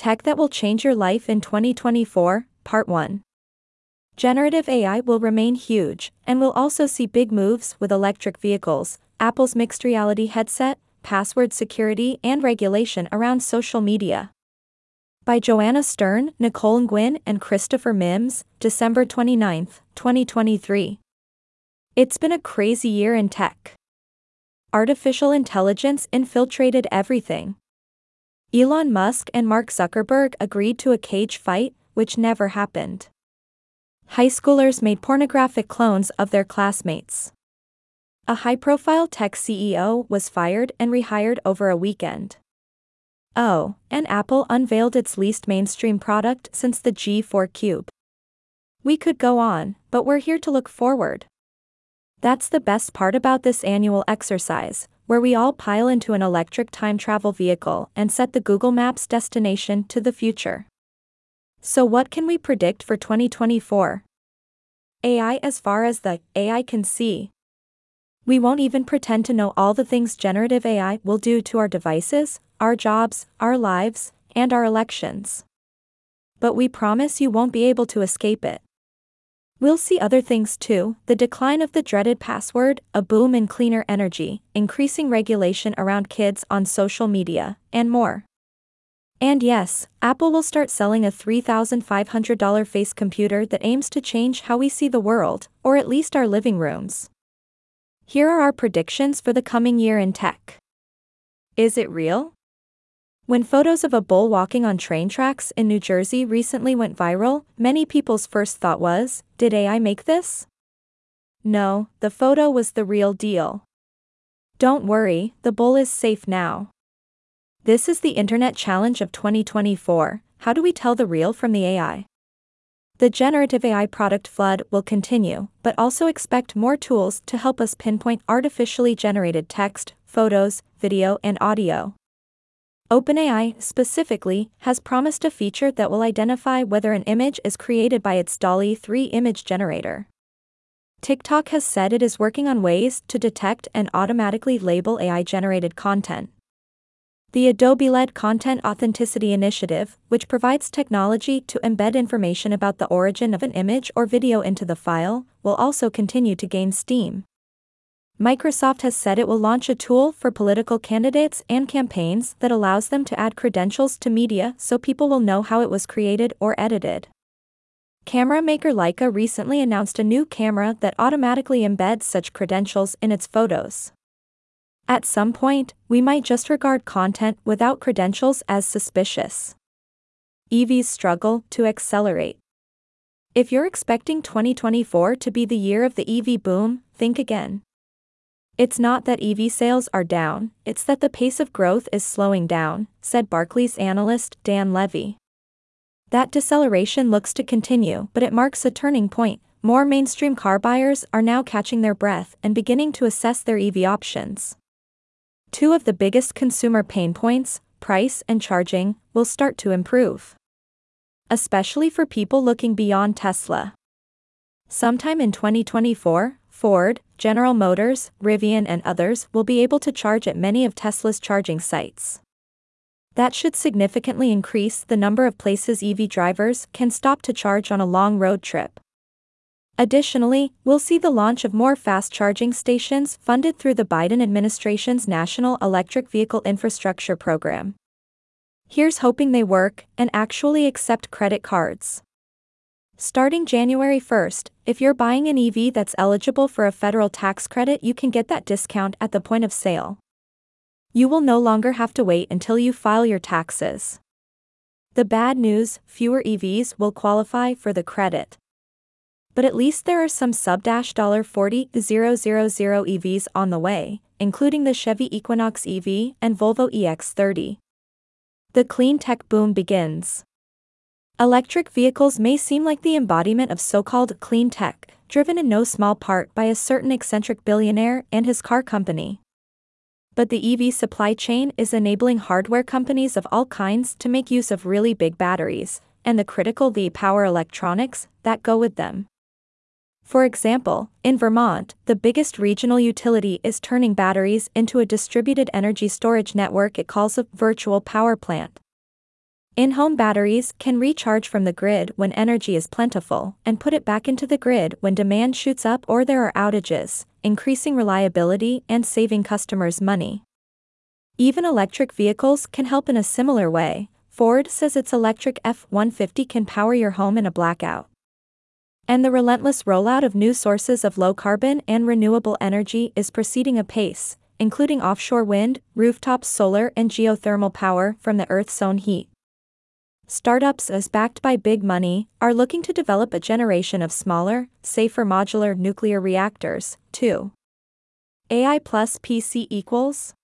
Tech that will change your life in 2024, Part 1. Generative AI will remain huge, and we'll also see big moves with electric vehicles, Apple's mixed reality headset, password security, and regulation around social media. By Joanna Stern, Nicole Nguyen, and Christopher Mims, December 29, 2023. It's been a crazy year in tech. Artificial intelligence infiltrated everything. Elon Musk and Mark Zuckerberg agreed to a cage fight, which never happened. High schoolers made pornographic clones of their classmates. A high profile tech CEO was fired and rehired over a weekend. Oh, and Apple unveiled its least mainstream product since the G4 Cube. We could go on, but we're here to look forward. That's the best part about this annual exercise, where we all pile into an electric time travel vehicle and set the Google Maps destination to the future. So, what can we predict for 2024? AI as far as the AI can see. We won't even pretend to know all the things generative AI will do to our devices, our jobs, our lives, and our elections. But we promise you won't be able to escape it. We'll see other things too the decline of the dreaded password, a boom in cleaner energy, increasing regulation around kids on social media, and more. And yes, Apple will start selling a $3,500 face computer that aims to change how we see the world, or at least our living rooms. Here are our predictions for the coming year in tech. Is it real? When photos of a bull walking on train tracks in New Jersey recently went viral, many people's first thought was, did AI make this? No, the photo was the real deal. Don't worry, the bull is safe now. This is the Internet Challenge of 2024 how do we tell the real from the AI? The generative AI product flood will continue, but also expect more tools to help us pinpoint artificially generated text, photos, video, and audio. OpenAI, specifically, has promised a feature that will identify whether an image is created by its DALL-E 3 image generator. TikTok has said it is working on ways to detect and automatically label AI generated content. The Adobe led Content Authenticity Initiative, which provides technology to embed information about the origin of an image or video into the file, will also continue to gain steam. Microsoft has said it will launch a tool for political candidates and campaigns that allows them to add credentials to media so people will know how it was created or edited. Camera maker Leica recently announced a new camera that automatically embeds such credentials in its photos. At some point, we might just regard content without credentials as suspicious. EVs struggle to accelerate. If you're expecting 2024 to be the year of the EV boom, think again. It's not that EV sales are down, it's that the pace of growth is slowing down, said Barclays analyst Dan Levy. That deceleration looks to continue, but it marks a turning point. More mainstream car buyers are now catching their breath and beginning to assess their EV options. Two of the biggest consumer pain points, price and charging, will start to improve. Especially for people looking beyond Tesla. Sometime in 2024, Ford, General Motors, Rivian, and others will be able to charge at many of Tesla's charging sites. That should significantly increase the number of places EV drivers can stop to charge on a long road trip. Additionally, we'll see the launch of more fast charging stations funded through the Biden administration's National Electric Vehicle Infrastructure Program. Here's hoping they work and actually accept credit cards. Starting January 1st, if you're buying an EV that's eligible for a federal tax credit, you can get that discount at the point of sale. You will no longer have to wait until you file your taxes. The bad news fewer EVs will qualify for the credit. But at least there are some sub $40,000 EVs on the way, including the Chevy Equinox EV and Volvo EX30. The clean tech boom begins. Electric vehicles may seem like the embodiment of so called clean tech, driven in no small part by a certain eccentric billionaire and his car company. But the EV supply chain is enabling hardware companies of all kinds to make use of really big batteries, and the critical V power electronics that go with them. For example, in Vermont, the biggest regional utility is turning batteries into a distributed energy storage network it calls a virtual power plant. In home batteries can recharge from the grid when energy is plentiful and put it back into the grid when demand shoots up or there are outages, increasing reliability and saving customers money. Even electric vehicles can help in a similar way. Ford says its electric F 150 can power your home in a blackout. And the relentless rollout of new sources of low carbon and renewable energy is proceeding apace, including offshore wind, rooftop solar, and geothermal power from the Earth's own heat. Startups, as backed by big money, are looking to develop a generation of smaller, safer modular nuclear reactors, too. AI plus PC equals?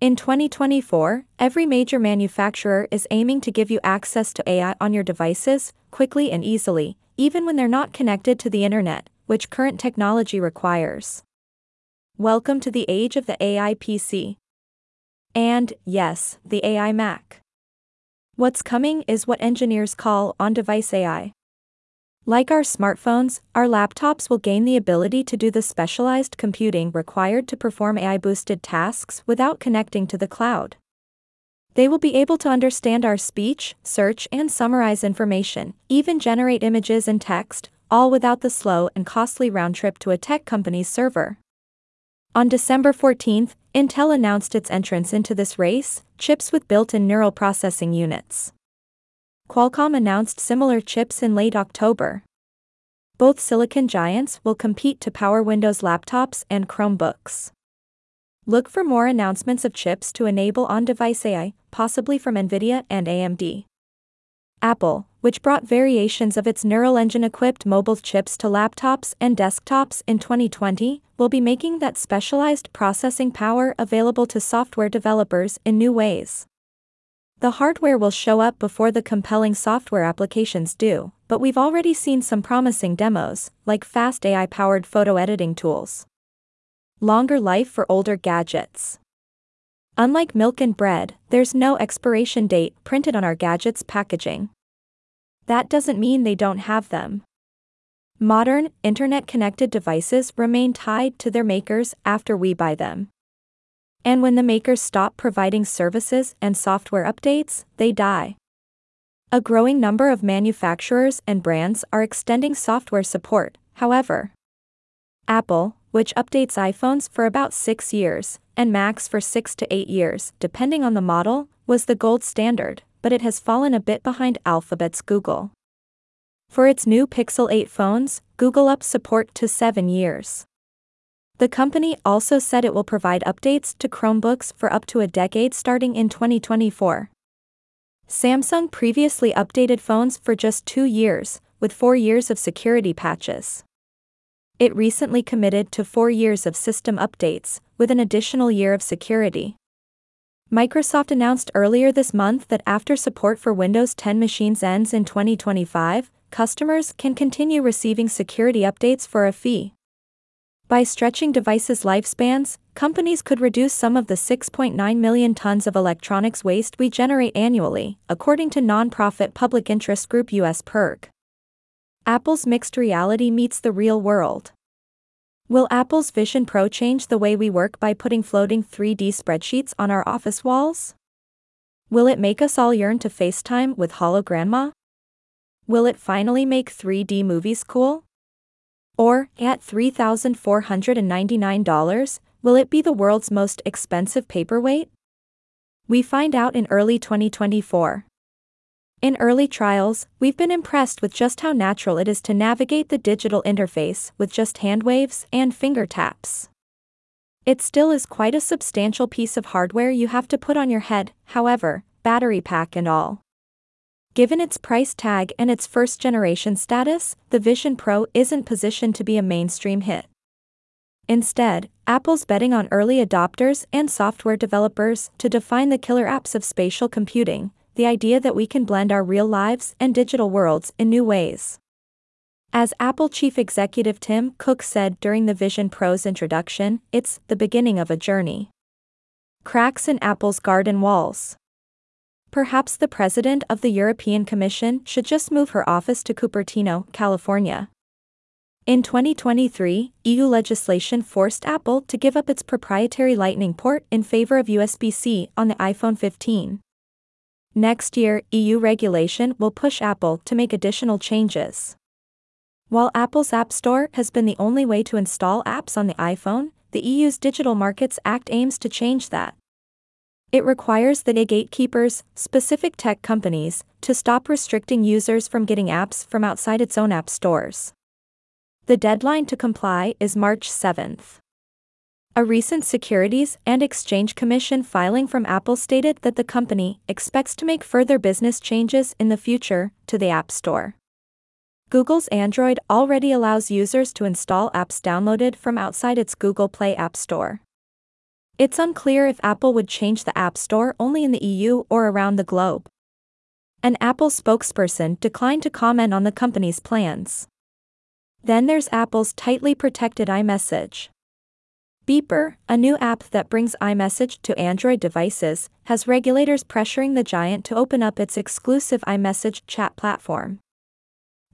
In 2024, every major manufacturer is aiming to give you access to AI on your devices, quickly and easily, even when they're not connected to the internet, which current technology requires. Welcome to the age of the AI PC. And, yes, the AI Mac. What's coming is what engineers call on device AI. Like our smartphones, our laptops will gain the ability to do the specialized computing required to perform AI boosted tasks without connecting to the cloud. They will be able to understand our speech, search, and summarize information, even generate images and text, all without the slow and costly round trip to a tech company's server. On December 14, Intel announced its entrance into this race, chips with built-in neural processing units. Qualcomm announced similar chips in late October. Both silicon giants will compete to power Windows laptops and Chromebooks. Look for more announcements of chips to enable on-device AI, possibly from Nvidia and AMD. Apple, which brought variations of its Neural Engine equipped mobile chips to laptops and desktops in 2020, will be making that specialized processing power available to software developers in new ways. The hardware will show up before the compelling software applications do, but we've already seen some promising demos, like fast AI powered photo editing tools. Longer life for older gadgets. Unlike milk and bread, there's no expiration date printed on our gadgets' packaging. That doesn't mean they don't have them. Modern, internet connected devices remain tied to their makers after we buy them. And when the makers stop providing services and software updates, they die. A growing number of manufacturers and brands are extending software support, however. Apple, which updates iPhones for about six years, and Macs for six to eight years, depending on the model, was the gold standard, but it has fallen a bit behind Alphabet's Google. For its new Pixel 8 phones, Google ups support to seven years. The company also said it will provide updates to Chromebooks for up to a decade starting in 2024. Samsung previously updated phones for just two years, with four years of security patches. It recently committed to four years of system updates, with an additional year of security. Microsoft announced earlier this month that after support for Windows 10 machines ends in 2025, customers can continue receiving security updates for a fee. By stretching devices' lifespans, companies could reduce some of the 6.9 million tons of electronics waste we generate annually, according to nonprofit public interest group USPIRG. Apple's mixed reality meets the real world. Will Apple's Vision Pro change the way we work by putting floating 3D spreadsheets on our office walls? Will it make us all yearn to FaceTime with Holograndma? Will it finally make 3D movies cool? Or, at $3,499, will it be the world's most expensive paperweight? We find out in early 2024. In early trials, we've been impressed with just how natural it is to navigate the digital interface with just hand waves and finger taps. It still is quite a substantial piece of hardware you have to put on your head, however, battery pack and all. Given its price tag and its first generation status, the Vision Pro isn't positioned to be a mainstream hit. Instead, Apple's betting on early adopters and software developers to define the killer apps of spatial computing, the idea that we can blend our real lives and digital worlds in new ways. As Apple Chief Executive Tim Cook said during the Vision Pro's introduction, it's the beginning of a journey. Cracks in Apple's garden walls. Perhaps the president of the European Commission should just move her office to Cupertino, California. In 2023, EU legislation forced Apple to give up its proprietary Lightning port in favor of USB C on the iPhone 15. Next year, EU regulation will push Apple to make additional changes. While Apple's App Store has been the only way to install apps on the iPhone, the EU's Digital Markets Act aims to change that. It requires the gatekeepers, specific tech companies, to stop restricting users from getting apps from outside its own app stores. The deadline to comply is March 7th. A recent Securities and Exchange Commission filing from Apple stated that the company expects to make further business changes in the future to the App Store. Google's Android already allows users to install apps downloaded from outside its Google Play App Store. It's unclear if Apple would change the App Store only in the EU or around the globe. An Apple spokesperson declined to comment on the company's plans. Then there's Apple's tightly protected iMessage. Beeper, a new app that brings iMessage to Android devices, has regulators pressuring the giant to open up its exclusive iMessage chat platform.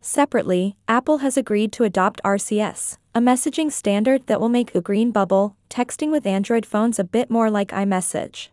Separately, Apple has agreed to adopt RCS, a messaging standard that will make a green bubble, texting with Android phones a bit more like iMessage.